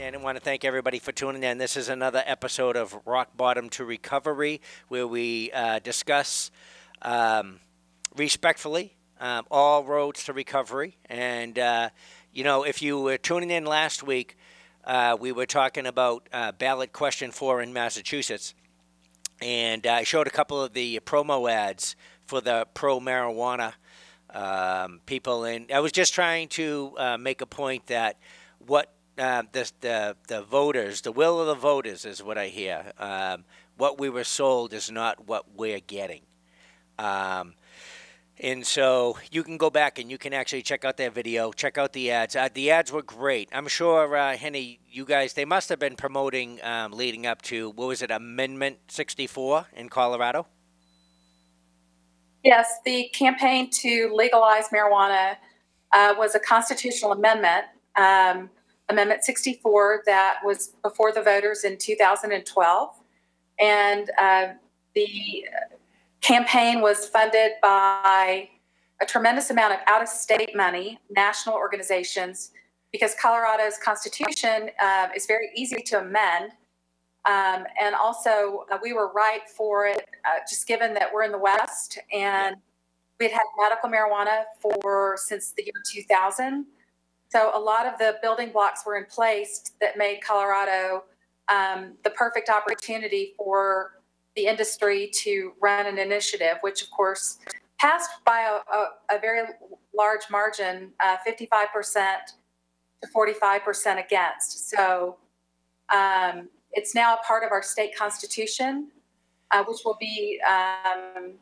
and I want to thank everybody for tuning in. This is another episode of Rock Bottom to Recovery, where we uh, discuss um, respectfully um, all roads to recovery. And, uh, you know, if you were tuning in last week, uh, we were talking about uh, ballot question four in Massachusetts. And I showed a couple of the promo ads for the pro marijuana um, people. And I was just trying to uh, make a point that what uh, the, the, the voters, the will of the voters is what I hear. Um, what we were sold is not what we're getting. Um, and so you can go back and you can actually check out that video, check out the ads. Uh, the ads were great. I'm sure, uh, Henny, you guys, they must have been promoting um, leading up to, what was it, Amendment 64 in Colorado? Yes, the campaign to legalize marijuana uh, was a constitutional amendment, um, Amendment 64, that was before the voters in 2012. And uh, the campaign was funded by a tremendous amount of out of state money, national organizations, because Colorado's constitution uh, is very easy to amend. Um, and also, uh, we were right for it, uh, just given that we're in the West and we'd had medical marijuana for since the year 2000. So, a lot of the building blocks were in place that made Colorado um, the perfect opportunity for the industry to run an initiative, which of course passed by a, a, a very large margin, uh, 55% to 45% against. So um, it's now a part of our state constitution, uh, which will be um,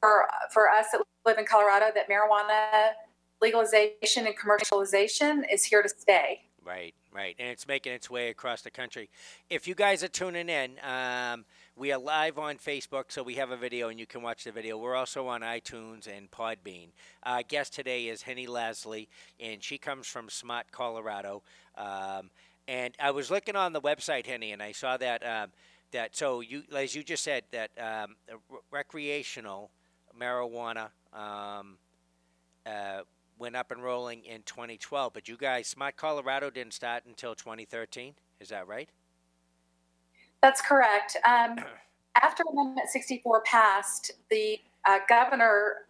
for, for us that live in Colorado that marijuana legalization and commercialization is here to stay. Right, right. And it's making its way across the country. If you guys are tuning in, um, we are live on Facebook, so we have a video and you can watch the video. We're also on iTunes and Podbean. Our guest today is Henny Lasley, and she comes from Smart, Colorado. Um, and I was looking on the website, Henny, and I saw that um, that so you as you just said that um, recreational marijuana um, uh, went up and rolling in 2012, but you guys, Smart Colorado, didn't start until 2013. Is that right? That's correct. Um, after Amendment 64 passed, the uh, governor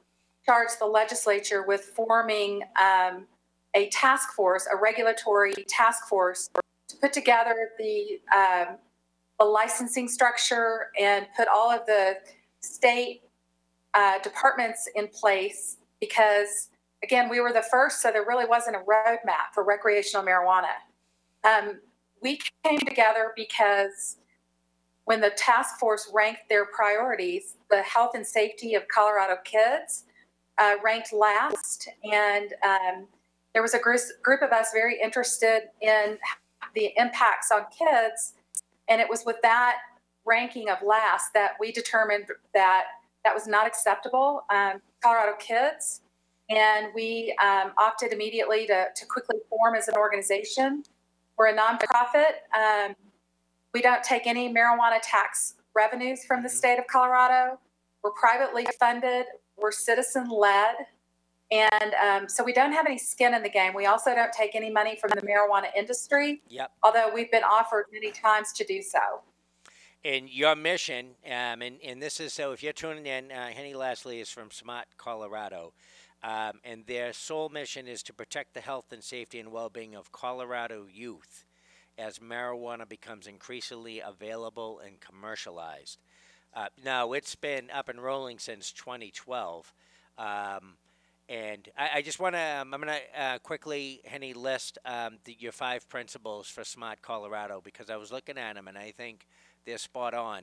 charged the legislature with forming um, a task force, a regulatory task force, to put together the, um, the licensing structure and put all of the state uh, departments in place because, again, we were the first, so there really wasn't a roadmap for recreational marijuana. Um, we came together because when the task force ranked their priorities, the health and safety of Colorado kids uh, ranked last. And um, there was a group, group of us very interested in the impacts on kids. And it was with that ranking of last that we determined that that was not acceptable. Um, Colorado kids. And we um, opted immediately to, to quickly form as an organization. We're a nonprofit. Um, we don't take any marijuana tax revenues from the mm-hmm. state of Colorado. We're privately funded, we're citizen led. And um, so we don't have any skin in the game. We also don't take any money from the marijuana industry, yep. although we've been offered many times to do so. And your mission, um, and, and this is so if you're tuning in, uh, Henny Lasley is from Smart, Colorado. Um, and their sole mission is to protect the health and safety and well being of Colorado youth as marijuana becomes increasingly available and commercialized. Uh, now, it's been up and rolling since 2012. Um, and I, I just want to, um, I'm going to uh, quickly, Henny, list um, the, your five principles for Smart Colorado because I was looking at them and I think they're spot on.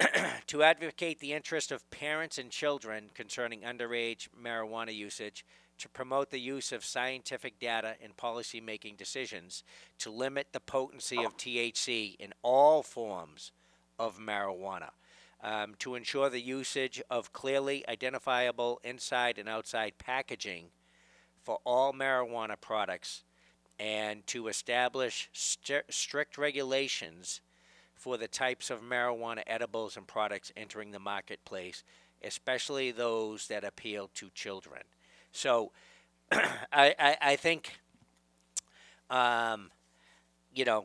to advocate the interest of parents and children concerning underage marijuana usage, to promote the use of scientific data in policy making decisions, to limit the potency of THC in all forms of marijuana, um, to ensure the usage of clearly identifiable inside and outside packaging for all marijuana products, and to establish st- strict regulations for the types of marijuana edibles and products entering the marketplace, especially those that appeal to children. So I, I, I think um, you know,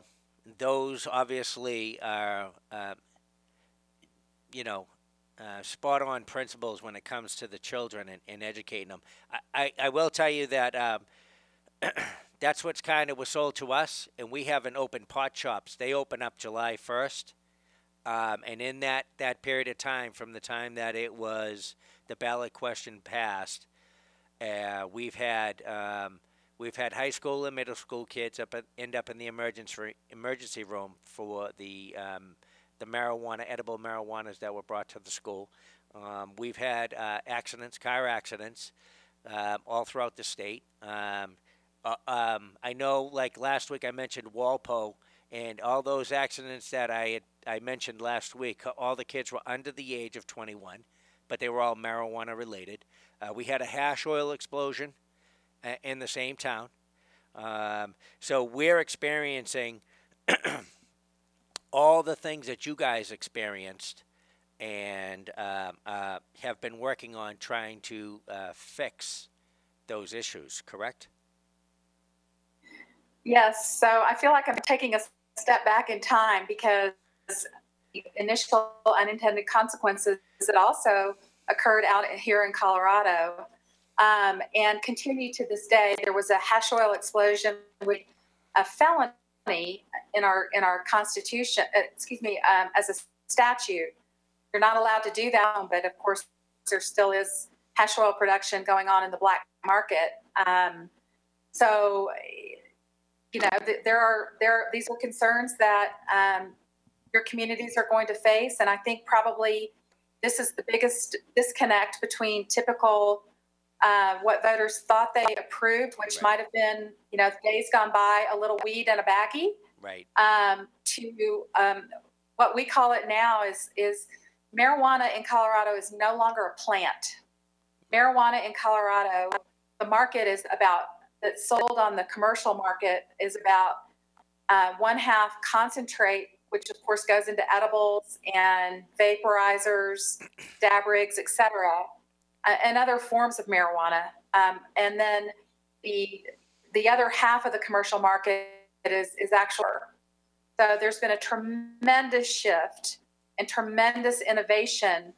those obviously are, uh, you know, uh, spot on principles when it comes to the children and, and educating them. I, I, I will tell you that um, that's what's kind of was sold to us, and we have an open pot shops. They open up July 1st. Um, and in that, that period of time, from the time that it was the ballot question passed, uh, we've had um, we've had high school and middle school kids up at, end up in the emergency emergency room for the um, the marijuana edible marijuanas that were brought to the school. Um, we've had uh, accidents, car accidents, um, all throughout the state. Uh, um, I know, like last week, I mentioned Walpole, and all those accidents that I had I mentioned last week, all the kids were under the age of 21, but they were all marijuana related. Uh, we had a hash oil explosion uh, in the same town. Um, so we're experiencing all the things that you guys experienced and um, uh, have been working on trying to uh, fix those issues, correct? Yes, so I feel like I'm taking a step back in time because initial unintended consequences that also occurred out here in Colorado um, and continue to this day. There was a hash oil explosion with a felony in our in our constitution. Uh, excuse me, um, as a statute, you're not allowed to do that. But of course, there still is hash oil production going on in the black market. Um, so, you know, th- there are there are, these are concerns that um, your communities are going to face, and I think probably this is the biggest disconnect between typical uh, what voters thought they approved, which Right. might have been, you know, days gone by, a little weed and a baggie, Right. um, to um, what we call it now is is marijuana in Colorado is no longer a plant. Marijuana in Colorado, the market is about that's sold on the commercial market is about uh, one half concentrate, which of course goes into edibles and vaporizers, dab rigs, etc., uh, and other forms of marijuana. Um, and then the the other half of the commercial market is is actual. So there's been a tremendous shift and tremendous innovation,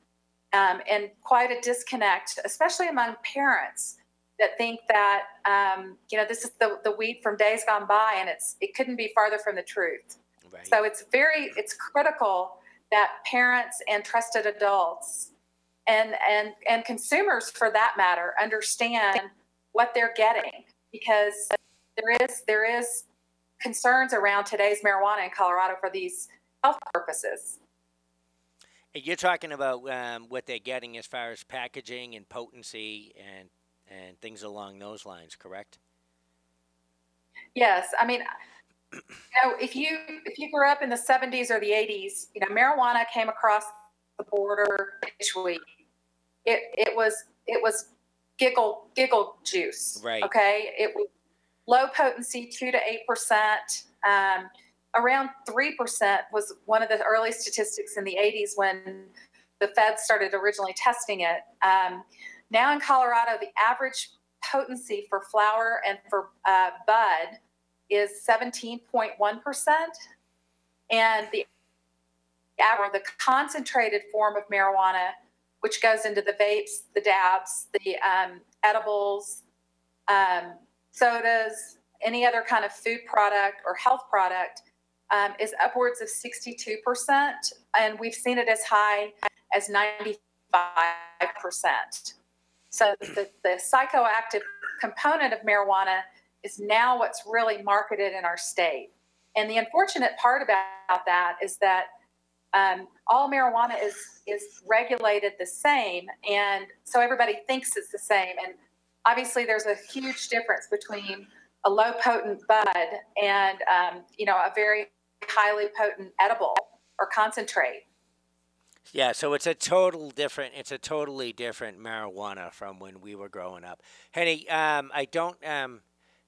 um, and quite a disconnect, especially among parents that think that um, you know this is the, the weed from days gone by, and it's it couldn't be farther from the truth. Right. So it's very it's critical that parents and trusted adults and and and consumers for that matter understand what they're getting because there is there is concerns around today's marijuana in Colorado for these health purposes. You're talking about um, what they're getting as far as packaging and potency and and things along those lines, correct? Yes, I mean, you know, if you if you grew up in the '70s or the '80s, you know, marijuana came across the border each week. It it was it was giggle giggle juice. Right. Okay. It was low potency, two to eight percent. Um, around three percent was one of the early statistics in the '80s when the feds started originally testing it. Um, now in Colorado, the average potency for flower and for uh, bud is 17.1%. And the average, the concentrated form of marijuana, which goes into the vapes, the dabs, the um, edibles, um, sodas, any other kind of food product or health product, um, is upwards of 62%. And we've seen it as high as 95%. So the, the psychoactive component of marijuana is now what's really marketed in our state. And the unfortunate part about that is that um, all marijuana is is regulated the same, and so everybody thinks it's the same. And obviously, there's a huge difference between a low potent bud and um, you know a very highly potent edible or concentrate. Yeah, so it's a total different. It's a totally different marijuana from when we were growing up. Henny, um, I don't. Um,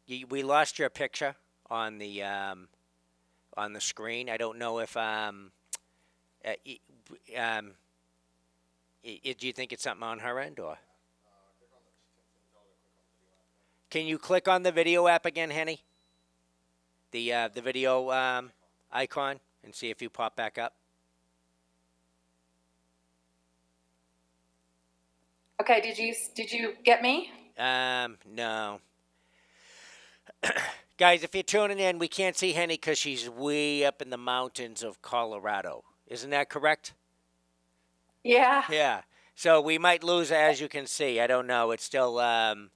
y we lost your picture on the um, on the screen. I don't know if um, uh, um, do you think it's something on her end or? Can you click on the video app again, Henny? the uh, the video um, icon and see if you pop back up. Okay, did you did you get me? Um, no. Guys, if you're tuning in, we can't see Henny because she's way up in the mountains of Colorado. Isn't that correct? Yeah. Yeah. So we might lose her, as you can see. I don't know. It's still um,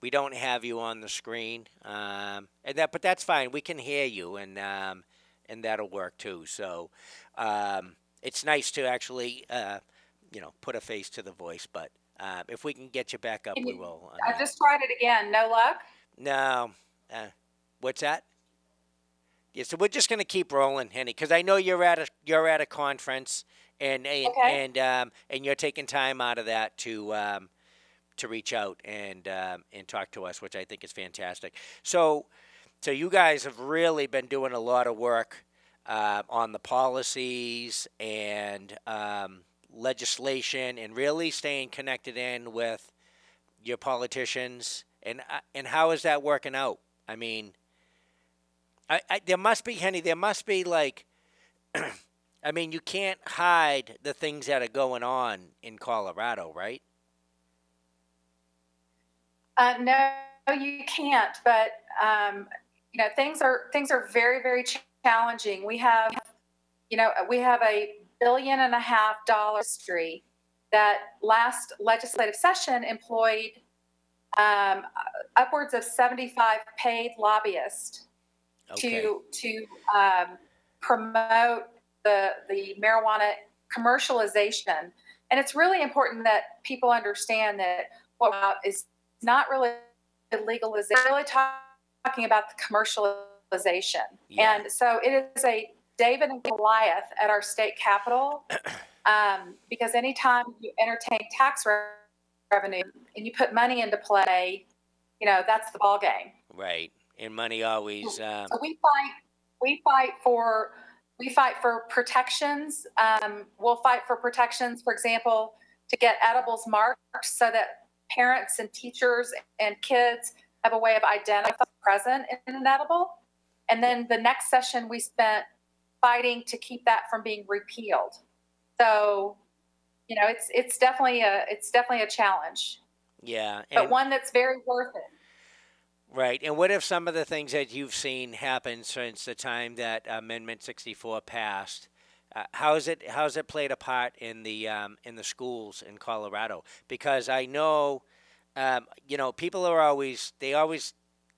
we don't have you on the screen, um, and that, but that's fine. We can hear you, and um, and that'll work too. So um, it's nice to actually, uh, you know, put a face to the voice. But uh, if we can get you back up, we will. on I just tried it again. No luck. No. Uh, what's that? Yeah, so we're just gonna keep rolling, Henny, because I know you're at a you're at a conference, and and Okay. and, um, and you're taking time out of that to um, to reach out and um, and talk to us, which I think is fantastic. So, so you guys have really been doing a lot of work uh, on the policies and um, legislation, and really staying connected in with your politicians. And uh, and how is that working out? I mean, I, I there must be Henny. There must be like, I mean, you can't hide the things that are going on in Colorado, right? Uh, no, you can't. But um, you know, things are things are very very challenging. We have, you know, we have a billion and a half dollar history that last legislative session employed um, upwards of 75 paid lobbyists Okay. to to um, promote the the marijuana commercialization. And it's really important that people understand that what we're about is not really legalization, really talk- talking about the commercialization. Yeah. And so it is a David and Goliath at our state capitol um, because anytime you entertain tax re- revenue and you put money into play, you know that's the ball game. Right. And money always. Um, So we fight. We fight for. We fight for protections. Um, we'll fight for protections, for example, to get edibles marked so that parents and teachers and kids have a way of identifying present in an edible. And then the next session we spent fighting to keep that from being repealed. So, you know, it's it's definitely a it's definitely a challenge, yeah. but one that's very worth it. right. And what if some of the things that you've seen happen since the time that Amendment 64 passed? Uh, how's it how's it played a part in the um, in the schools in Colorado? Because I know, um, you know, people are always they always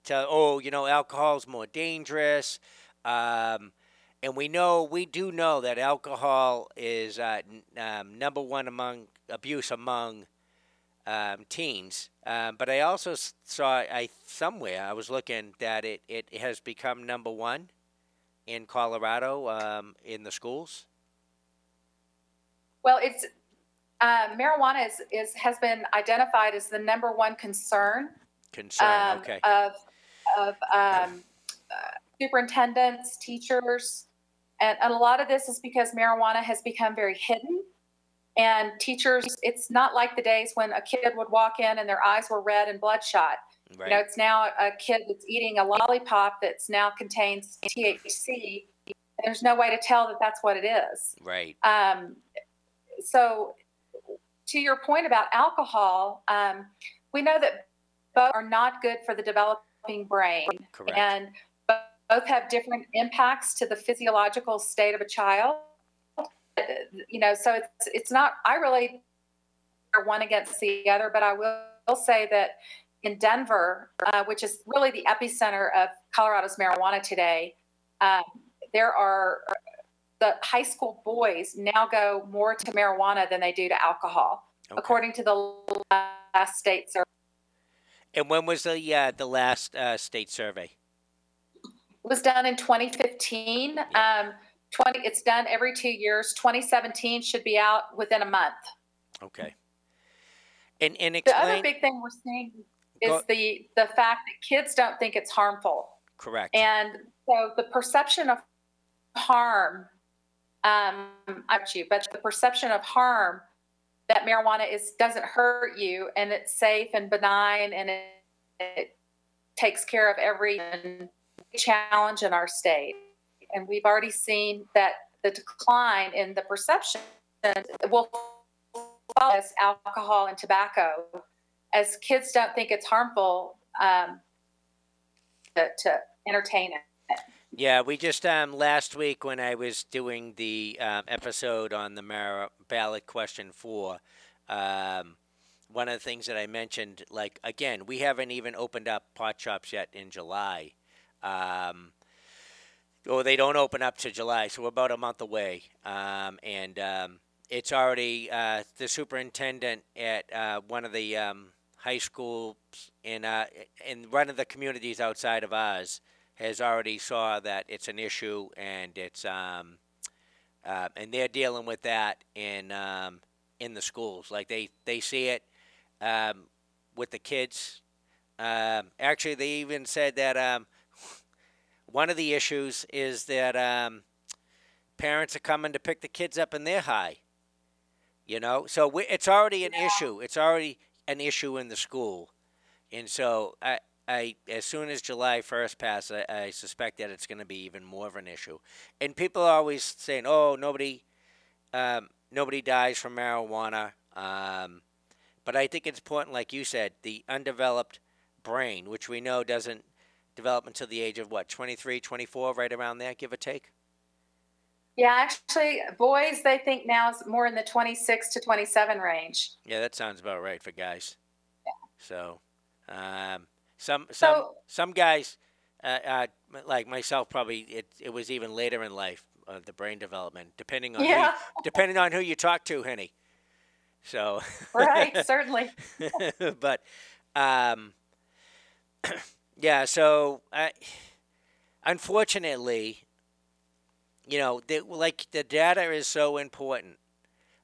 tell, oh, you know, alcohol's more dangerous, um, and we know we do know that alcohol is uh, n- um, number one among abuse among um, teens. Um, but I also saw I somewhere I was looking that it, it has become number one in Colorado um, in the schools. Well, it's uh, marijuana is, is has been identified as the number one concern Concern. um, okay. of of um, uh, superintendents, teachers, and, and a lot of this is because marijuana has become very hidden. And teachers, it's not like the days when a kid would walk in and their eyes were red and bloodshot. right. You know, it's now a kid that's eating a lollipop that's now contains THC. And there's no way to tell that that's what it is. right. Um, so, to your point about alcohol, um, we know that both are not good for the developing brain, Correct. and both have different impacts to the physiological state of a child. You know, so it's it's not. I really are one against the other, but I will, will say that in Denver, uh, which is really the epicenter of Colorado's marijuana today, um, there are the high school boys now go more to marijuana than they do to alcohol, Okay. according to the last state survey. and when was the uh, the last uh, state survey? It was done in 2015. Um, 20, it's done every two years. 2017 should be out within a month. Okay. And and The other big thing we're seeing is Go- the the fact that kids don't think it's harmful. correct. And so the perception of harm, um, I'm you, but the perception of harm that marijuana is doesn't hurt you and it's safe and benign and it, it takes care of every challenge in our state. And we've already seen that the decline in the perception will follow us alcohol and tobacco as kids don't think it's harmful um, to, to entertain it. Yeah, we just um, last week when I was doing the um, episode on the mar- ballot question four, um, one of the things that I mentioned, like again, we haven't even opened up pot shops yet in July. Um, they don't open up to July, so we're about a month away. Um, and um, it's already uh, the superintendent at uh, one of the um, high schools in uh, in one of the communities outside of ours has already saw that it's an issue and it's um, uh, and they're dealing with that in um, in the schools. Like they they see it um, with the kids. Um, actually, they even said that um, one of the issues is that um, parents are coming to pick the kids up in their high. You know, so we, it's already an issue. It's already an issue in the school, and so I, I as soon as July first passes, I, I suspect that it's going to be even more of an issue. And people are always saying, "Oh, nobody, um, nobody dies from marijuana." Um, but I think it's important, like you said, the undeveloped brain, which we know doesn't develop until the age of what 23 24 right around there give or take? Yeah, actually, boys, they think now is more in the 26 to 27 range. yeah that sounds about right for guys. So um, some some So, some guys uh, uh, like myself probably it, it was even later in life uh, the brain development depending on yeah, who, depending on who you talk to henny so right, certainly. but um, yeah, so I, unfortunately, you know, the, like the data is so important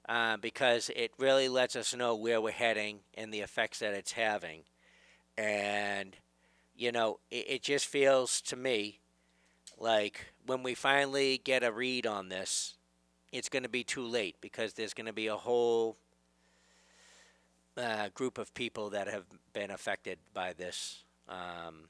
uh, because it really lets us know where we're heading and the effects that it's having, and you know, it, it just feels to me like when we finally get a read on this, it's going to be too late because there's going to be a whole uh, group of people that have been affected by this. Um,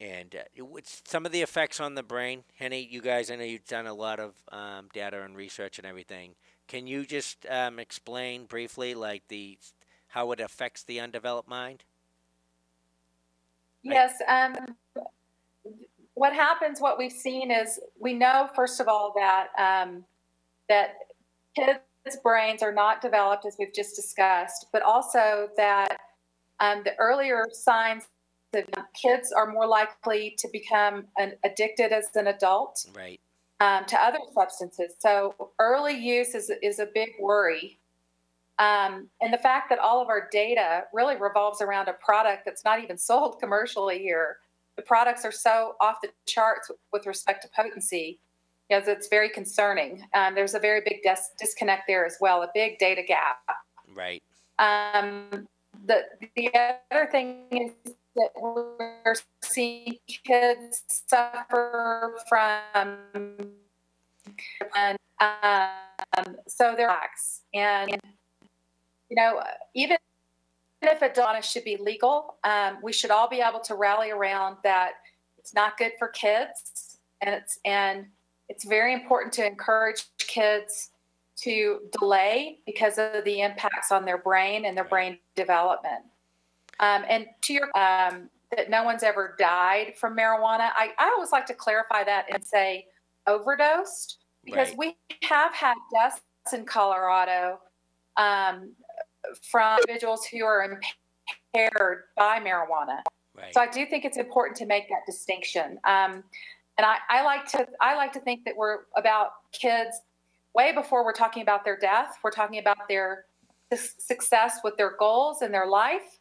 and uh, some of the effects on the brain, Henny, you guys, I know you've done a lot of um, data and research and everything. Can you just um, explain briefly, like the how it affects the undeveloped mind? Yes. Um, what happens, what we've seen is we know, first of all, that um, that kids' brains are not developed, as we've just discussed, but also that um, the earlier signs that kids are more likely to become an, addicted as an adult Right. um, to other substances. So early use is, is a big worry. Um, and the fact that all of our data really revolves around a product that's not even sold commercially here. The products are so off the charts with respect to potency, because it's very concerning. Um, there's a very big dis- disconnect there as well, a big data gap. Right. Um, the the other thing is that we're seeing kids suffer from, and um, so they're lax. And you know, even if adonus should be legal, um, we should all be able to rally around that. It's not good for kids, and it's and it's very important to encourage kids to delay because of the impacts on their brain and their brain development. Um, and to your um, that no one's ever died from marijuana, I, I always like to clarify that and say overdosed because Right. we have had deaths in Colorado um, from individuals who are impaired by marijuana. Right. So I do think it's important to make that distinction. Um, and I, I like to I like to think that we're about kids way before we're talking about their death. We're talking about their success with their goals and their life,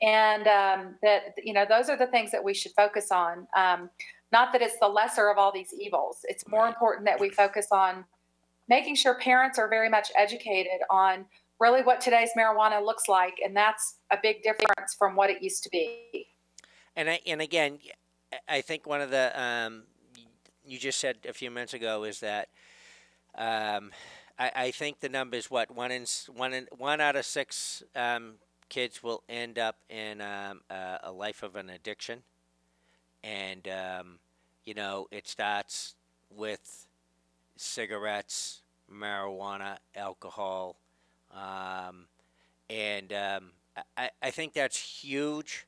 and um, that you know those are the things that we should focus on. Um, not that it's the lesser of all these evils. It's more important that we focus on making sure parents are very much educated on really what today's marijuana looks like, and that's a big difference from what it used to be. And I, and again, I- I think one of the um, you just said a few minutes ago is that um, I, I think the number is what one in one in one out of six um, kids will end up in um, a, a life of an addiction, and um, you know it starts with cigarettes, marijuana, alcohol, um, and um, I, I think that's huge.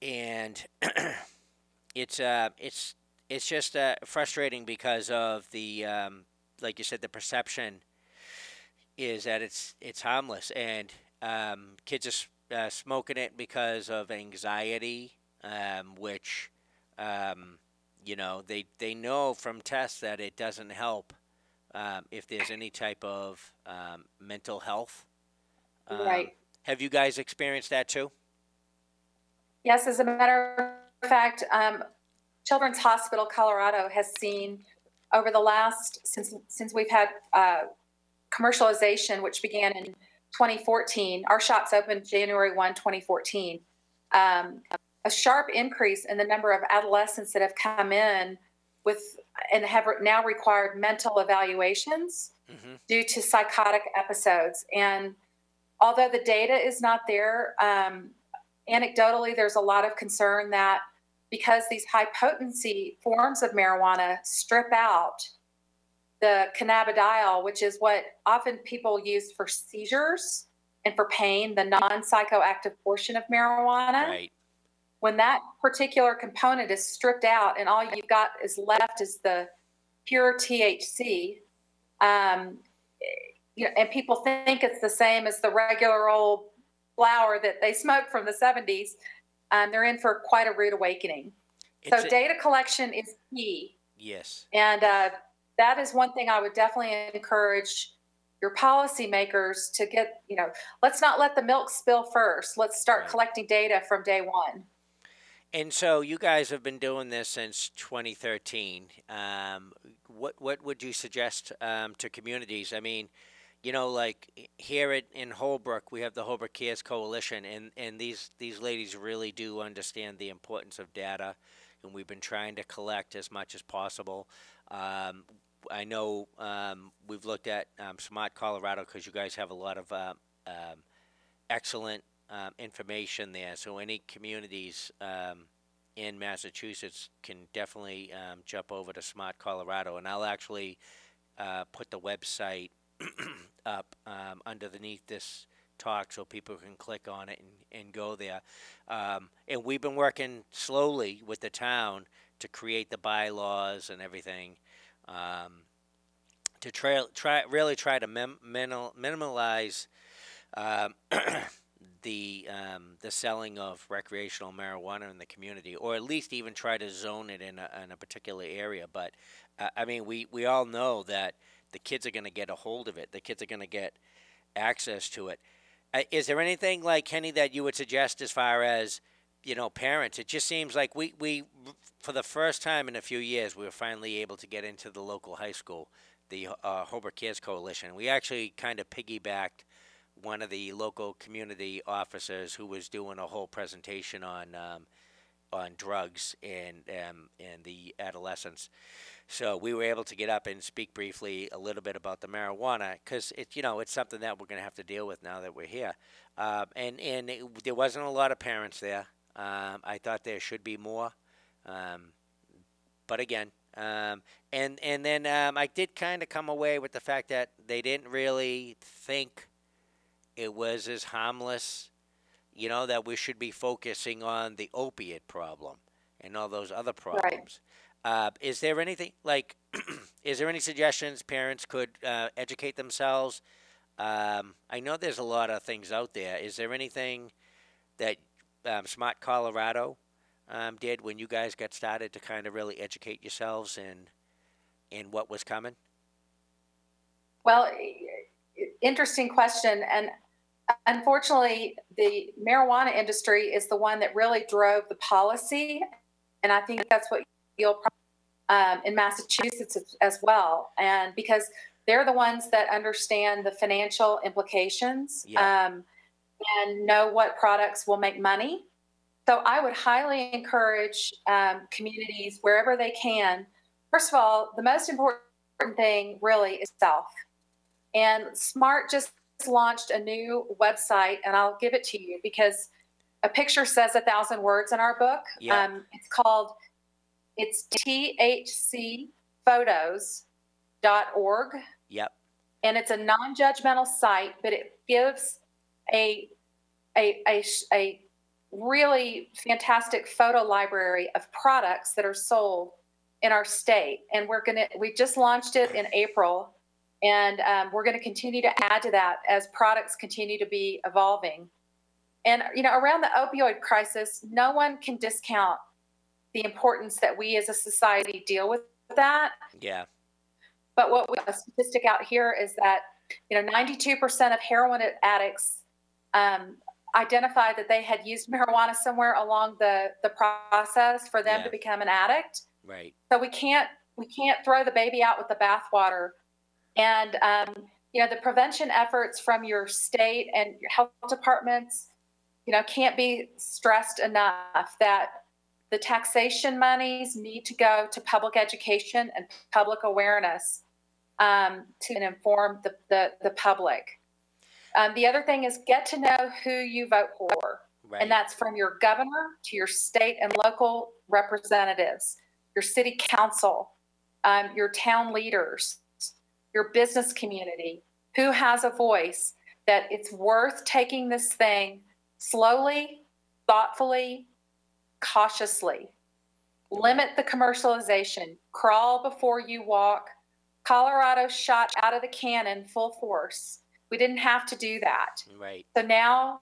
And it's uh, it's it's just uh, frustrating because of the um, like you said, the perception is that it's it's harmless, and um, kids are uh, smoking it because of anxiety, um, which um, you know they they know from tests that it doesn't help um, if there's any type of um, mental health. Um, Right. Have you guys experienced that too? Yes, as a matter of fact, um, Children's Hospital Colorado has seen over the last since since we've had uh, commercialization, which began in 2014. Our shops opened January 1, 2014. Um, a sharp increase in the number of adolescents that have come in with and have now required mental evaluations Mm-hmm. due to psychotic episodes. And although the data is not there, um, anecdotally, there's a lot of concern that because these high potency forms of marijuana strip out the cannabidiol, which is what often people use for seizures and for pain, the non psychoactive portion of marijuana Right. when that particular component is stripped out and all you've got is left is the pure THC, um, you know, and people think it's the same as the regular old flower that they smoked from the 70s, um, they're in for quite a rude awakening. It's so a- data collection is key. yes. And uh, that is one thing I would definitely encourage your policymakers to get, you know, let's not let the milk spill first. Let's start Right. collecting data from day one. And so you guys have been doing this since 2013. Um, what what would you suggest um, to communities? I mean, you know, like here at, in Holbrook, we have the Holbrook Cares Coalition, and, and these these ladies really do understand the importance of data, and we've been trying to collect as much as possible. Um, I know um, we've looked at um, Smart Colorado because you guys have a lot of uh, um, excellent um, information there. So any communities um, in Massachusetts can definitely um, jump over to Smart Colorado, and I'll actually uh, put the website up um, underneath this talk so people can click on it and, and go there. Um, and we've been working slowly with the town to create the bylaws and everything. Um, to try, try really try to mem- minimal, minimalize um, the um, the selling of recreational marijuana in the community, or at least even try to zone it in a, in a particular area. But uh, I mean, we, we all know that the kids are going to get a hold of it. The kids are going to get access to it. Uh, is there anything like Henny that you would suggest as far as you know parents? It just seems like we we for the first time in a few years we were finally able to get into the local high school, the uh, Holbrook Cares Coalition. We actually kind of piggybacked one of the local community officers who was doing a whole presentation on um, on drugs and um, and the adolescents. So we were able to get up and speak briefly a little bit about the marijuana because it you know it's something that we're going to have to deal with now that we're here. Um, and and it, there wasn't a lot of parents there. Um, I thought there should be more, um, but again. Um, and and then um, I did kind of come away with the fact that they didn't really think it was as harmless, you know, that we should be focusing on the opiate problem and all those other problems. Uh, is there anything like, is there any suggestions parents could uh, educate themselves? Um, I know there's a lot of things out there. Is there anything that um, Smart Colorado um, did when you guys got started to kind of really educate yourselves in in what was coming? Well, interesting question. And unfortunately, the marijuana industry is the one that really drove the policy. And I think that's what you'll probably um, in Massachusetts as, as well. And because they're the ones that understand the financial implications Yeah. um, and know what products will make money. So I would highly encourage um, communities wherever they can. First of all, the most important thing really is self. And Smart just launched a new website, and I'll give it to you because a picture says a thousand words in our book. Yeah. Um, it's called, it's thcphotos.org. Yep. And it's a non-judgmental site, but it gives a, a, a, a really fantastic photo library of products that are sold in our state. And we're gonna, we just launched it in April. And um, we're gonna continue to add to that as products continue to be evolving. And, you know, around the opioid crisis, no one can discount the importance that we as a society deal with that. Yeah. But what we, a statistic out here is that, you know, 92% of heroin addicts um, identified that they had used marijuana somewhere along the, the process for them Yeah. to become an addict. Right. So we can't we can't throw the baby out with the bathwater. And um, you know the prevention efforts from your state and your health departments, you know, can't be stressed enough that the taxation monies need to go to public education and public awareness um, to inform the, the, the public. Um, the other thing is get to know who you vote for. Right. And that's from your governor to your state and local representatives, your city council, um, your town leaders, your business community, who has a voice that it's worth taking this thing slowly, thoughtfully, cautiously. Limit the commercialization, crawl before you walk. Colorado shot out of the cannon full force. We didn't have to do that. right. So now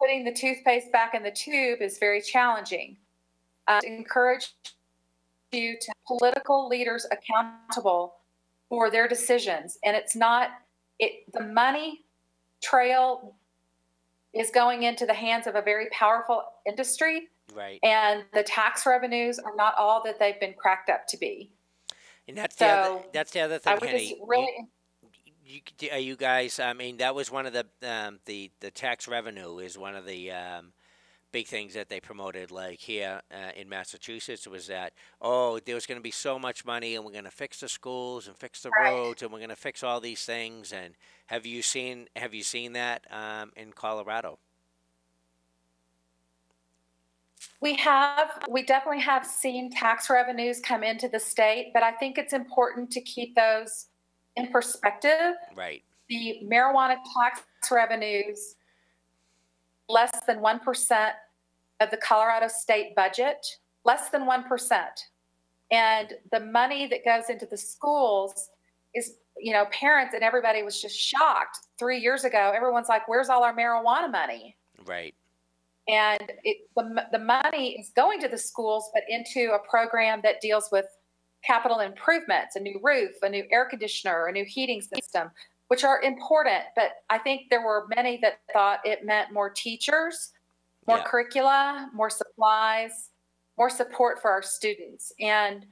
putting the toothpaste back in the tube is very challenging. Uh, encourage you to political leaders accountable for their decisions. And it's not, it, the money trail is going into the hands of a very powerful industry, Right. and the tax revenues are not all that they've been cracked up to be. And that's the other, that's the other I thing, would Henny. just really, you, you, are you guys? I mean, that was one of the um, the the tax revenue is one of the um, big things that they promoted. Like here uh, in Massachusetts, was that oh, there was going to be so much money, and we're going to fix the schools and fix the Right. roads, and we're going to fix all these things. And have you seen have you seen that um, in Colorado? We have, we definitely have seen tax revenues come into the state, but I think it's important to keep those in perspective. Right. The marijuana tax revenues, less than 1% of the Colorado state budget, less than 1%. And the money that goes into the schools is, you know, parents and everybody was just shocked three years ago. Everyone's like, where's all our marijuana money? Right. and it, the, the money is going to the schools but into a program that deals with capital improvements a new roof a new air conditioner a new heating system which are important but i think there were many that thought it meant more teachers more Yeah. curricula more supplies more support for our students and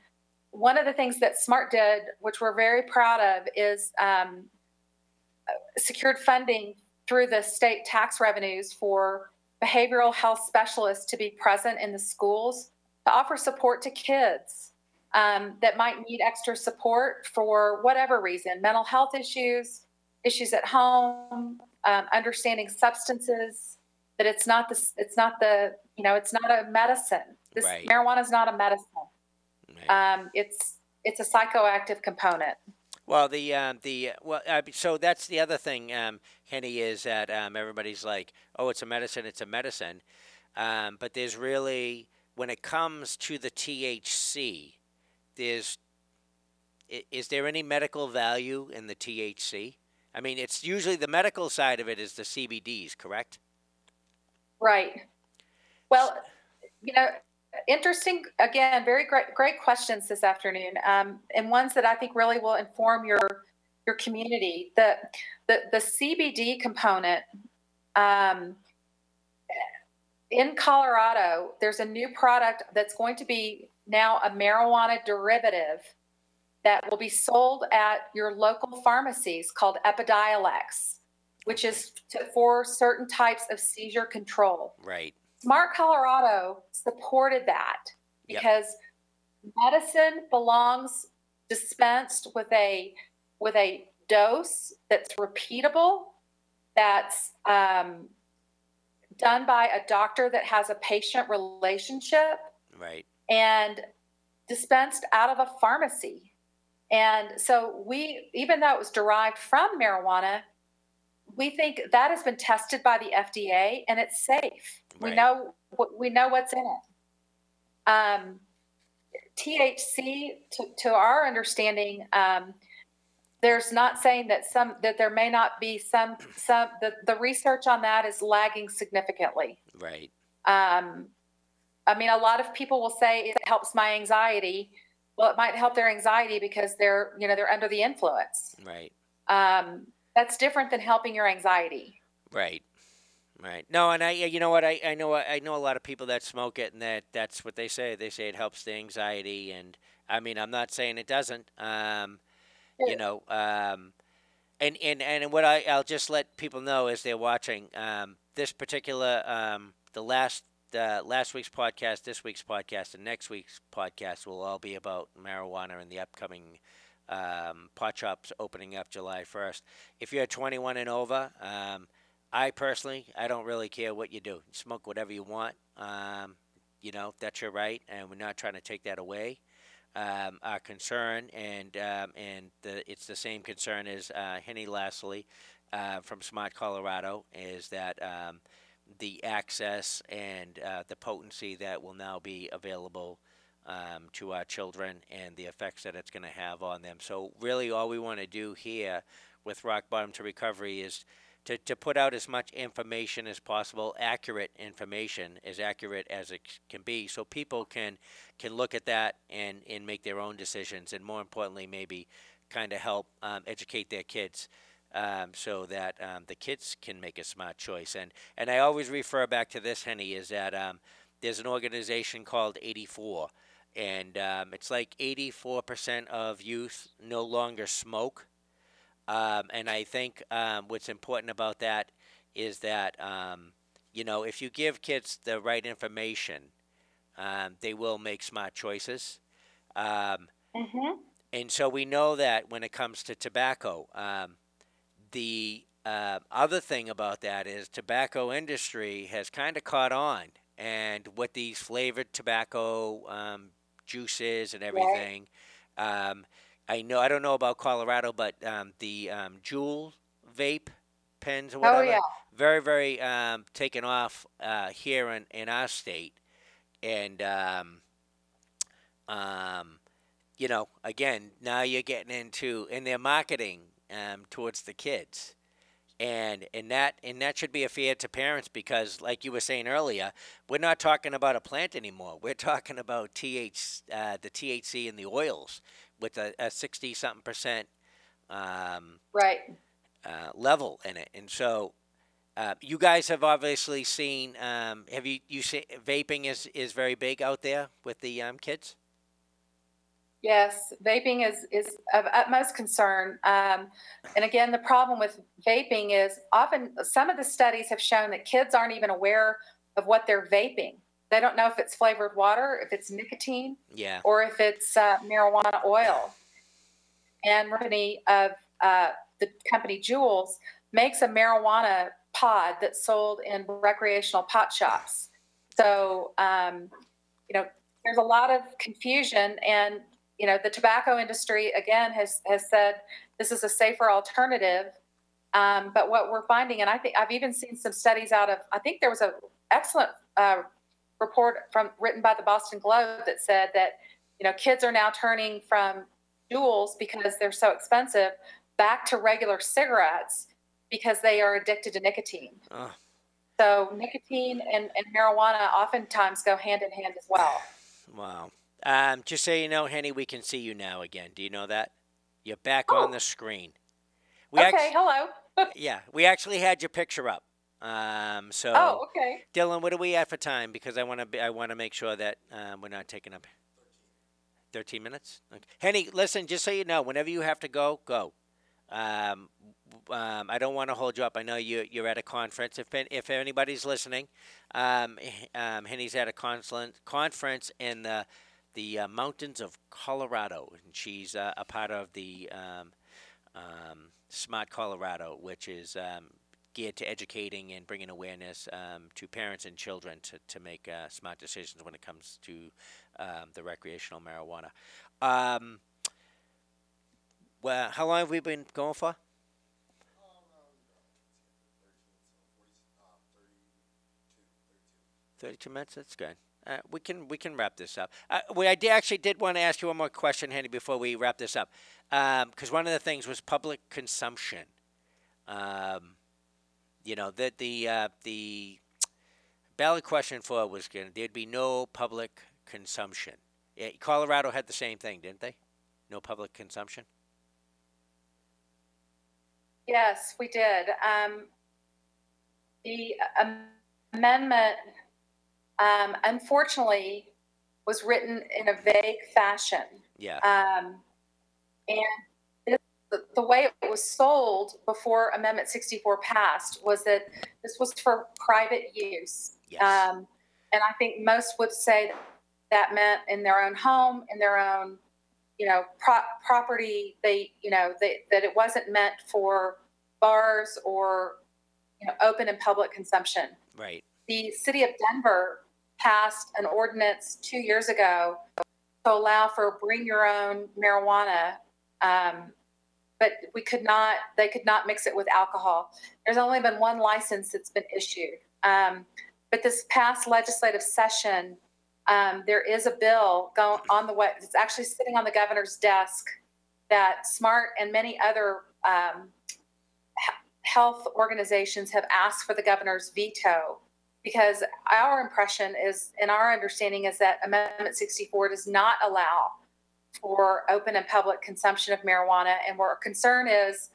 one of the things that smart did which we're very proud of is um, secured funding through the state tax revenues for behavioral health specialists to be present in the schools to offer support to kids um, that might need extra support for whatever reason mental health issues issues at home um, understanding substances that it's not the it's not the you know it's not a medicine this Right. marijuana is not a medicine right. um, it's it's a psychoactive component Well, the um, the well, uh, so that's the other thing, um, Henny, is that um, everybody's like, oh, it's a medicine, it's a medicine, um, but there's really when it comes to the THC, there's is there any medical value in the THC? I mean, it's usually the medical side of it is the CBDs, correct? Right. Well, you know, interesting. Again, very great, great questions this afternoon, um, and ones that I think really will inform your your community. The the the CBD component. Um, in Colorado, there's a new product that's going to be now a marijuana derivative that will be sold at your local pharmacies called Epidiolex, which is to, for certain types of seizure control. Right. Smart Colorado supported that Yep. because medicine belongs dispensed with a with a dose that's repeatable, that's um, done by a doctor that has a patient relationship Right. and dispensed out of a pharmacy. And so we, even though it was derived from marijuana, we think that has been tested by the FDA and it's safe. We know we know what's in it. Um, THC, to, to our understanding, um, there's not saying that some that there may not be some some the, the research on that is lagging significantly. Right. Um, I mean, a lot of people will say it helps my anxiety. Well, it might help their anxiety because they're, you know, they're under the influence. Right. Um, that's different than helping your anxiety. Right. Right. No, and I, you know what, I, I know, I know a lot of people that smoke it, and that that's what they say. They say it helps the anxiety, and I mean, I'm not saying it doesn't. Um, you know, um, and and and what I, I'll just let people know as they're watching um, this particular, um, the last. Uh, last week's podcast, this week's podcast, and next week's podcast will all be about marijuana and the upcoming um, pot shops opening up July 1st. If you're 21 and over, um, I personally, I don't really care what you do. Smoke whatever you want. Um, you know, that's your right, and we're not trying to take that away. Um, our concern, and um, and the, it's the same concern as uh, Henny Lasley uh, from Smart Colorado, is that um, the access and uh, the potency that will now be available um, to our children and the effects that it's going to have on them. So, really, all we want to do here with Rock Bottom to Recovery is to, to put out as much information as possible, accurate information, as accurate as it can be, so people can can look at that and, and make their own decisions, and more importantly, maybe kind of help um, educate their kids. Um, so that um, the kids can make a smart choice, and and I always refer back to this, Henny, is that um, there's an organization called 84, and um, it's like 84% of youth no longer smoke. Um, and I think um, what's important about that is that, um, you know, if you give kids the right information, um, they will make smart choices. Um, Mm-hmm. and so we know that when it comes to tobacco, um, the uh, other thing about that is tobacco industry has kind of caught on, and with these flavored tobacco um, juices and everything, um, I know I don't know about Colorado, but um, the um, Juul vape pens or Oh, whatever, yeah. very very um, taken off uh, here in, in our state, and um, um, you know, again, now you're getting into in they're marketing um, towards the kids, and and that and that should be a fear to parents because, like you were saying earlier, we're not talking about a plant anymore. We're talking about th uh, the THC and the oils with a, a sixty something percent um, Right. uh, level in it, and so. Uh, you guys have obviously seen. Um, have you you see vaping is, is very big out there with the um, kids? Yes, vaping is is of utmost concern. Um, and again, the problem with vaping is often some of the studies have shown that kids aren't even aware of what they're vaping. They don't know if it's flavored water, if it's nicotine, Yeah. or if it's uh, marijuana oil. And company of uh, the company Juuls makes a marijuana pod that's sold in recreational pot shops. So, um, you know, there's a lot of confusion, and you know, the tobacco industry again has has said this is a safer alternative. Um, but what we're finding, and I think I've even seen some studies out of, I think there was an excellent uh, report from written by the Boston Globe that said that you know kids are now turning from Juuls because they're so expensive back to regular cigarettes because they are addicted to nicotine. Oh, So nicotine and, and marijuana oftentimes go hand in hand as well. wow. Um, just so you know, Henny, we can see you now again. Do you know that? You're back on Oh. the screen. We okay, act- hello. yeah, we actually had your picture up. Um, so Oh, okay. Dylan, what are we at for time? Because I want to I want to make sure that um, we're not taking up. Thirteen minutes. Okay. Henny, listen. Just so you know, whenever you have to go, go. Um, um, I don't want to hold you up. I know you you're at a conference. If if anybody's listening, um, um, Henny's at a conference in the the uh, mountains of Colorado, and she's uh, a part of the um, um, Smart Colorado, which is um, geared to educating and bringing awareness um, to parents and children to, to make uh, smart decisions when it comes to um, the recreational marijuana. Um, well, how long have we been going for? 32 minutes. That's good. Uh, we can we can wrap this up. Uh, we I actually did want to ask you one more question, Henry, before we wrap this up, because one of the things was public consumption. Um, you know that the uh, the ballot question for was going there'd be no public consumption. Yeah, Colorado had the same thing, didn't they? No public consumption. Yes, we did. Um, the am- amendment, um, unfortunately, was written in a vague fashion. Yeah. Um, and this, the, the way it was sold before Amendment 64 passed was that this was for private use. Yes. Um, and I think most would say that, that meant in their own home, in their own, you know, pro- property. They, you know, they, that it wasn't meant for bars or, you know, open and public consumption. right. The city of Denver passed an ordinance two years ago to allow for bring your own marijuana. Um, but we could not, they could not mix it with alcohol. There's only been one license that's been issued. Um, but this past legislative session, um, there is a bill going on the way, it's actually sitting on the governor's desk that SMART and many other um, health organizations have asked for the governor's veto because our impression is and our understanding is that amendment 64 does not allow for open and public consumption of marijuana and where our concern is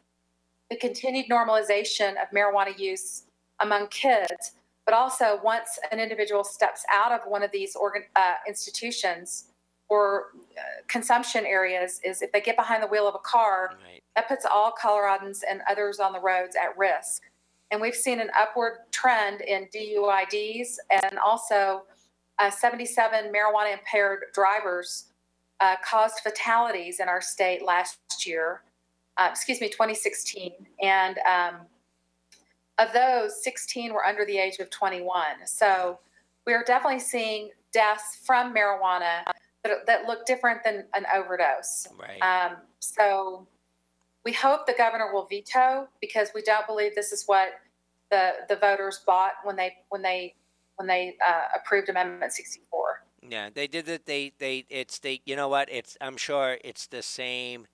the continued normalization of marijuana use among kids but also once an individual steps out of one of these organ, uh, institutions or uh, consumption areas is if they get behind the wheel of a car Right. that puts all Coloradans and others on the roads at risk. And we've seen an upward trend in DUIDs and also uh, 77 marijuana impaired drivers uh, caused fatalities in our state last year, uh, excuse me, 2016. And um, of those, 16 were under the age of 21. So we are definitely seeing deaths from marijuana that, that look different than an overdose. Right. Um, so we hope the governor will veto because we don't believe this is what the the voters bought when they when they when they uh, approved Amendment 64. Yeah, they did it. They they it's they. You know what? It's I'm sure it's the same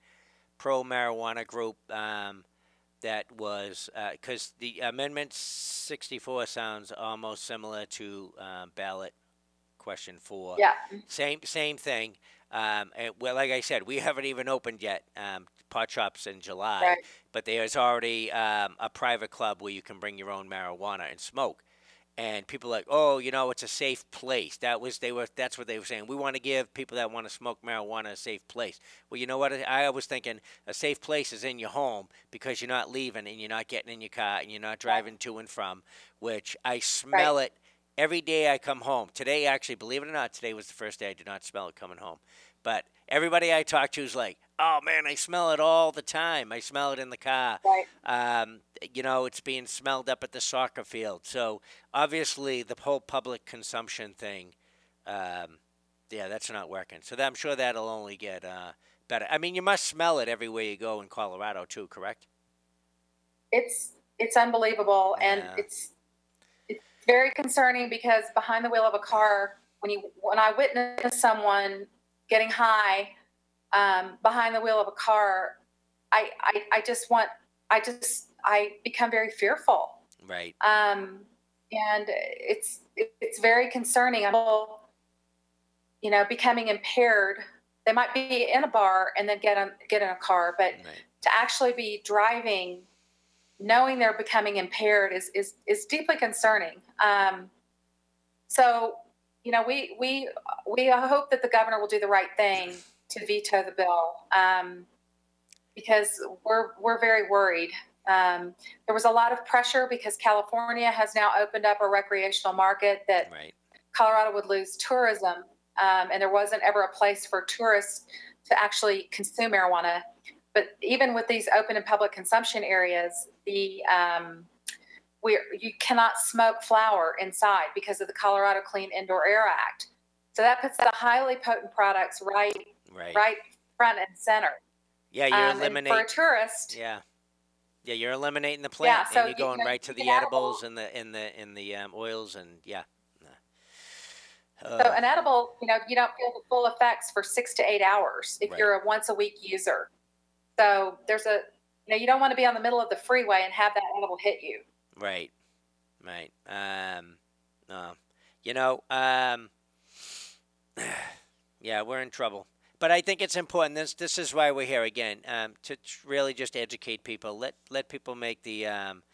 pro marijuana group um, that was because the amendment 64 sounds almost similar to um, ballot question four. Yeah, Same same thing. Um, and, well, like I said, we haven't even opened yet. Um, pot shops in July, Right. but there's already um, a private club where you can bring your own marijuana and smoke. And people are like, oh, you know, it's a safe place. That was they were. That's what they were saying. We want to give people that want to smoke marijuana a safe place. Well, you know what? I was thinking a safe place is in your home because you're not leaving and you're not getting in your car and you're not driving to and from. Which I smell it every day I come home. Today, actually, believe it or not, today was the first day I did not smell it coming home. But everybody I talk to is like, "Oh man, I smell it all the time. I smell it in the car. right. Um, you know, it's being smelled up at the soccer field. So obviously, the whole public consumption thing, um, yeah, that's not working. So that, I'm sure that'll only get uh, better. I mean, you must smell it everywhere you go in Colorado too, correct? It's it's unbelievable, and it's it's very concerning because behind the wheel of a car, when you when I witness someone getting high um, behind the wheel of a car, I, I I just want I just I become very fearful. Right. um, and it's it's very concerning. People, you know, becoming impaired. They might be in a bar and then get in, get in a car, but Right. to actually be driving, knowing they're becoming impaired, is is is deeply concerning. Um, so, you know, we we we hope that the governor will do the right thing to veto the bill um, because we're we're very worried. Um, there was a lot of pressure because California has now opened up a recreational market that Right. Colorado would lose tourism, um, and there wasn't ever a place for tourists to actually consume marijuana. But even with these open and public consumption areas, the um, we you cannot smoke flower inside because of the Colorado Clean Indoor Air Act. So that puts the highly potent products right Right. right front and center. Yeah, you're Um, and for a eliminating. tourist, Yeah. Yeah, you're eliminating the plant, so and you're you going right to the edibles and the in the in the um, oils and yeah. so an edible, you know, you don't feel the full effects for six to eight hours if Right. you're a once a week user. So there's a, you know, you don't want to be on the middle of the freeway and have that edible hit you. Right, right. Um, you know, um, yeah, we're in trouble. But I think it's important. This this is why we're here again um, to really just educate people. Let let people make the um,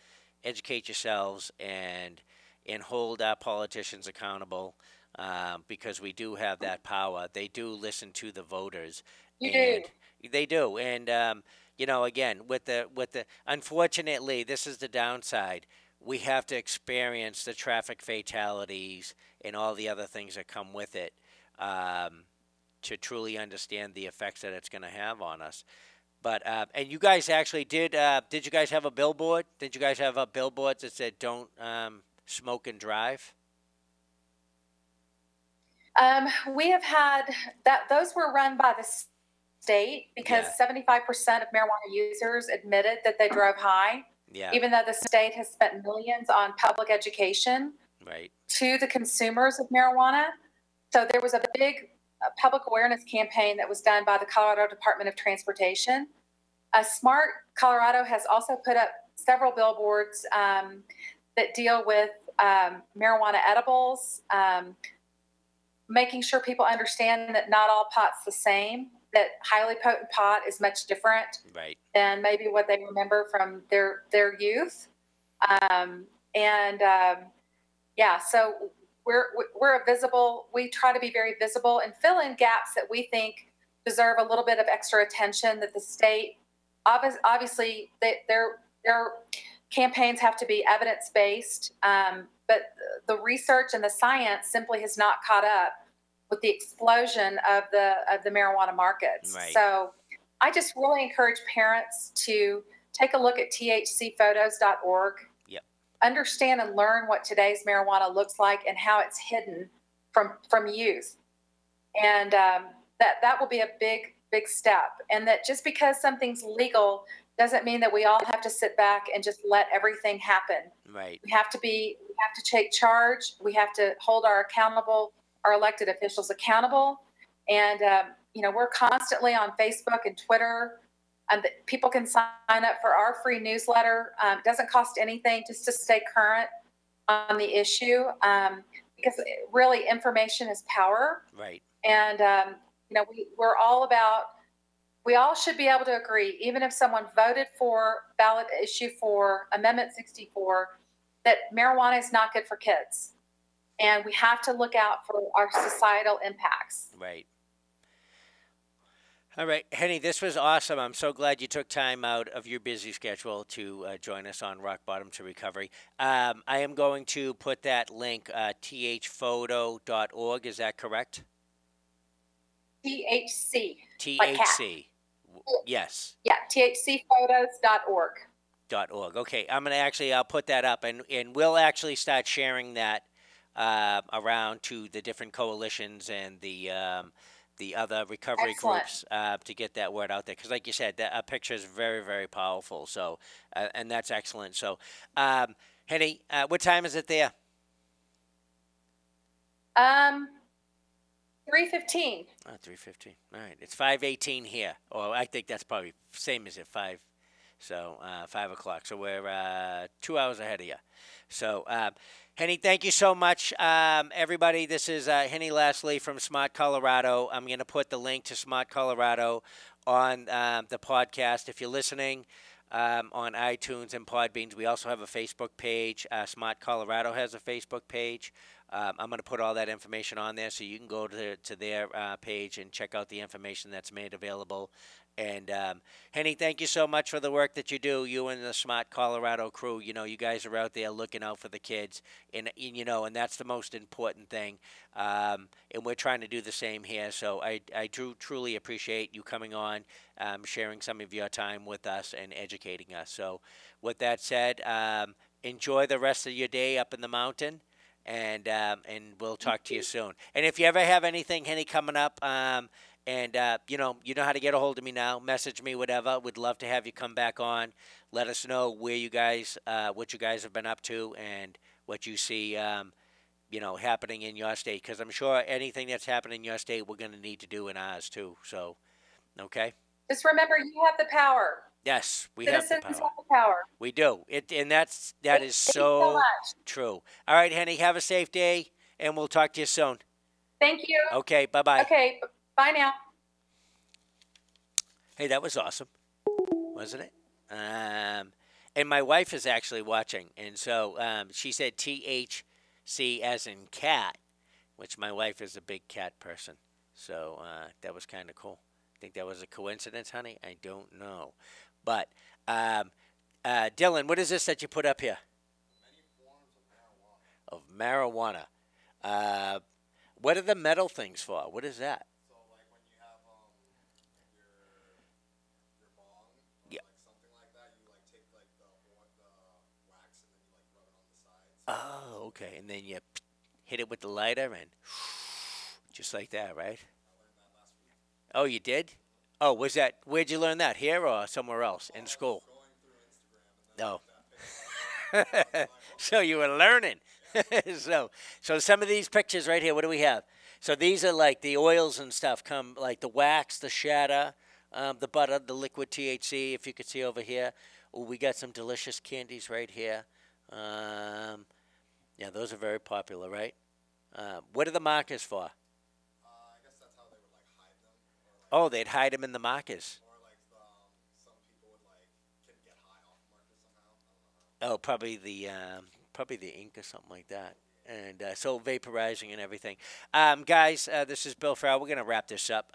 educate yourselves and and hold our politicians accountable um, because we do have that power. They do listen to the voters. You and do. They do, and um, you know, again, with the with the unfortunately, this is the downside. We have to experience the traffic fatalities and all the other things that come with it um, to truly understand the effects that it's going to have on us. But uh, and you guys actually did. Uh, did you guys have a billboard? Did you guys have a billboard that said "Don't um, smoke and drive"? Um, we have had that, those were run by the state because Yeah. 75% of marijuana users admitted that they drove high, Yeah, even though the state has spent millions on public education right. to the consumers of marijuana. So there was a big uh, public awareness campaign that was done by the Colorado Department of Transportation. Uh, Smart Colorado has also put up several billboards um, that deal with um, marijuana edibles, um, making sure people understand that not all pot's the same, that highly potent pot is much different Right. than maybe what they remember from their their youth. Um, and um, yeah, so we're we're a visible. We try to be very visible and fill in gaps that we think deserve a little bit of extra attention. That the state, obviously, they, their their campaigns have to be evidence based, um, but the research and the science simply has not caught up with the explosion of the of the marijuana markets. Right. So I just really encourage parents to take a look at thcphotos.org. Understand and learn what today's marijuana looks like and how it's hidden from from youth, and um, that that will be a big big step. And that just because something's legal doesn't mean that we all have to sit back and just let everything happen. Right. We have to be, we have to take charge. We have to hold our accountable, our elected officials accountable. And, um, you know, we're constantly on Facebook and Twitter. And that people can sign up for our free newsletter. Um, it doesn't cost anything just to stay current on the issue um, because really information is power. Right. And, um, you know, we, we're all about, we all should be able to agree, even if someone voted for ballot issue for Amendment 64, that marijuana is not good for kids. And we have to look out for our societal impacts. Right. All right, Henny, this was awesome. I'm so glad you took time out of your busy schedule to uh, join us on Rock Bottom to Recovery. Um, I am going to put that link, uh, thphoto.org. Is that correct? THC. THC. Yes. Yeah, thcphotos.org. dot org. Okay, I'm gonna actually I'll put that up, and and we'll actually start sharing that uh, around to the different coalitions and the um, the other recovery Excellent. groups uh, to get that word out there. Because like you said, that a picture is very very powerful. So uh, and that's excellent. So, um, Henny, uh, what time is it there? Um, 315. Oh, 315. All right. It's 518 here. Or I think that's probably same as at 5. So, uh, 5 o'clock. So we're uh, two hours ahead of you. So, um, Henny, thank you so much. Um, everybody, this is uh, Henny Lasley from Smart Colorado. I'm going to put the link to Smart Colorado on um, the podcast. If you're listening um, on iTunes and Podbeans, we also have a Facebook page. Uh, Smart Colorado has a Facebook page. Um, I'm going to put all that information on there so you can go to, to their uh, page and check out the information that's made available. And um, Henny, thank you so much for the work that you do. You and the Smart Colorado crew. You know, you guys are out there looking out for the kids, and, and you know, and that's the most important thing. Um, and we're trying to do the same here. So I, I do truly appreciate you coming on, um, sharing some of your time with us, and educating us. So, with that said, um, enjoy the rest of your day up in the mountain, and um, and we'll talk to you soon. And if you ever have anything, Henny, coming up, um, and uh, you know you know how to get a hold of me now. Message me, whatever. Would love to have you come back on. Let us know where you guys, uh, what you guys have been up to, and what you see. Um, you know, happening in your state, because I'm sure anything that's happening in your state, we're going to need to do in ours too. So, okay. Just remember, you have the power. Yes, we have the have power. the power. We do. It and that's that Thank is so so true. All right, Henny, have a safe day, and we'll talk to you soon. Thank you. Okay, bye bye. Okay, bye now. Hey, that was awesome, wasn't it? Um, and my wife is actually watching, and so um, she said THC as in cat, which my wife is a big cat person. So uh, that was kind of cool. I think that was a coincidence, honey? I don't know, but um, uh, Dylan, what is this that you put up here? Of marijuana. Uh, what are the metal things for? What is that? So like when you have um your your bong or Yeah. like something like that, you like take like the or- the wax and then you like rub it on the sides. Oh, okay. And then you hit it with the lighter and just like that, right? Oh, you did? Oh, was that where'd you learn that? Here or somewhere else in school? No. so you were learning. so so some of these pictures right here, what do we have? So these are like the oils and stuff come like the wax, the shatter, um, the butter, the liquid THC, if you could see over here. Oh, we got some delicious candies right here. Um, yeah, those are very popular, right? Um, what are the markers for? Uh, I guess that's how they would like hide them, or like Oh, they'd hide them in the markers. or like um some people would like can get high off markers somehow. I don't know how. Oh, probably the um, probably the ink or something like that. And uh, so vaporizing and everything. Um, guys, uh, this is Bill Farrell. We're gonna wrap this up.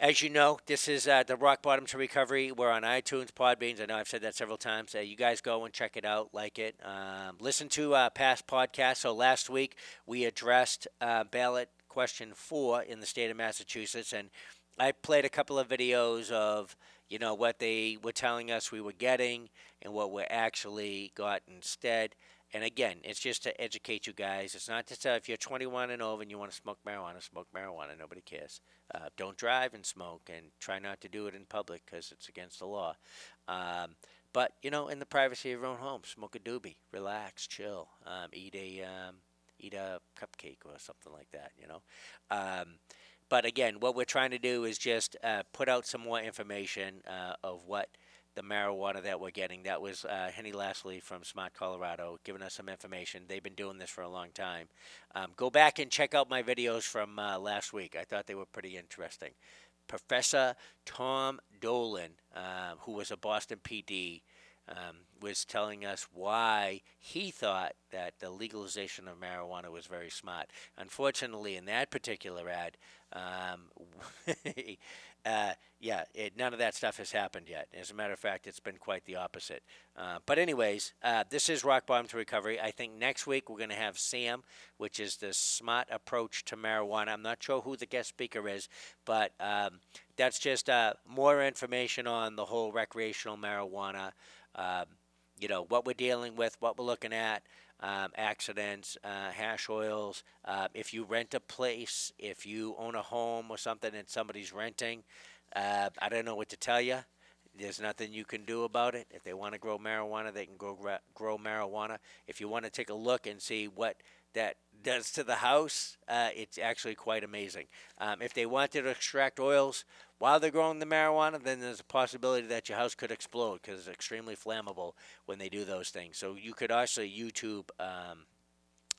As you know, this is uh, the Rock Bottom to Recovery. We're on iTunes, Podbeans. I know I've said that several times. Uh, you guys go and check it out, like it. Um, listen to uh, past podcasts. So last week we addressed uh, ballot question four in the state of Massachusetts, and I played a couple of videos of you know what they were telling us we were getting and what we actually got instead. And again, it's just to educate you guys. It's not to tell if you're 21 and over and you want to smoke marijuana, smoke marijuana. Nobody cares. Uh, don't drive and smoke, and try not to do it in public because it's against the law. Um, but you know, in the privacy of your own home, smoke a doobie, relax, chill, um, eat a um, eat a cupcake or something like that. You know. But again, what we're trying to do is just uh, put out some more information uh, of what the marijuana that we're getting. That was uh, Henny Lasley from Smart Colorado giving us some information. They've been doing this for a long time. Um, go back and check out my videos from uh, last week. I thought they were pretty interesting. Professor Tom Dolan, uh, who was a Boston PD, um, was telling us why he thought that the legalization of marijuana was very smart. Unfortunately, in that particular ad, um, uh, yeah, it, none of that stuff has happened yet. As a matter of fact, it's been quite the opposite. Uh, but anyways, uh, this is Rock Bottom to Recovery. I think next week we're going to have Sam, which is the smart approach to marijuana. I'm not sure who the guest speaker is, but um, that's just uh, more information on the whole recreational marijuana. Um, you know what we're dealing with, what we're looking at, um, accidents, uh, hash oils. Uh, if you rent a place, if you own a home or something and somebody's renting, uh, I don't know what to tell you. There's nothing you can do about it. If they want to grow marijuana, they can grow grow marijuana. If you want to take a look and see what that does to the house, uh, it's actually quite amazing. Um, if they wanted to extract oils while they're growing the marijuana, then there's a possibility that your house could explode because it's extremely flammable when they do those things. So you could also YouTube um,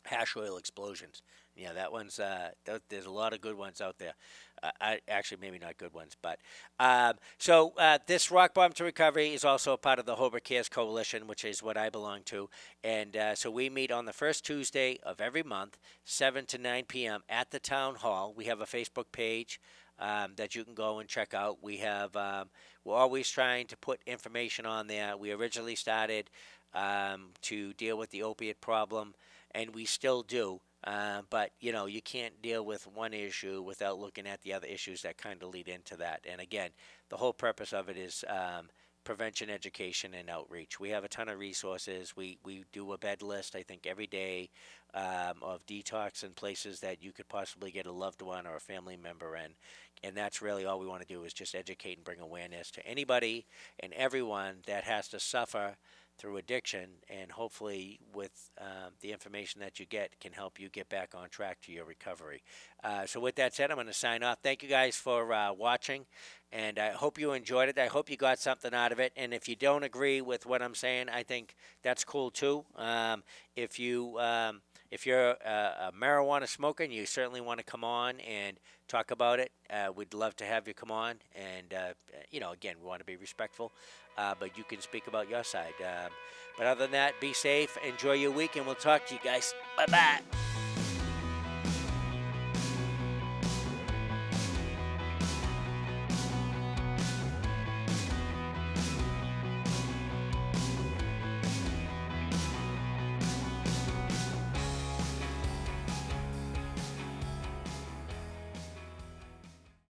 hash oil explosions. Yeah, that one's uh, th- there's a lot of good ones out there. Uh, I, actually, maybe not good ones, but um, so uh, this Rock Bottom to Recovery is also a part of the Hobart Cares Coalition, which is what I belong to, and uh, so we meet on the first Tuesday of every month, seven to nine p.m. at the town hall. We have a Facebook page um, that you can go and check out. We have um, we're always trying to put information on there. We originally started um, to deal with the opiate problem, and we still do. Uh, but you know, you can't deal with one issue without looking at the other issues that kind of lead into that. And again, the whole purpose of it is um, prevention education and outreach. We have a ton of resources. We we do a bed list, I think, every day um, of detox and places that you could possibly get a loved one or a family member in. And that's really all we want to do is just educate and bring awareness to anybody and everyone that has to suffer through addiction. And hopefully, with um, the information that you get, can help you get back on track to your recovery. Uh, so, with that said, I'm going to sign off. Thank you guys for uh, watching and I hope you enjoyed it. I hope you got something out of it. And if you don't agree with what I'm saying, I think that's cool too. Um, if you um, if you're a, a marijuana smoker and you certainly want to come on and talk about it, uh, we'd love to have you come on. And uh, you know, again, we want to be respectful, uh, but you can speak about your side. Um, but other than that, be safe, enjoy your week, and we'll talk to you guys. Bye bye.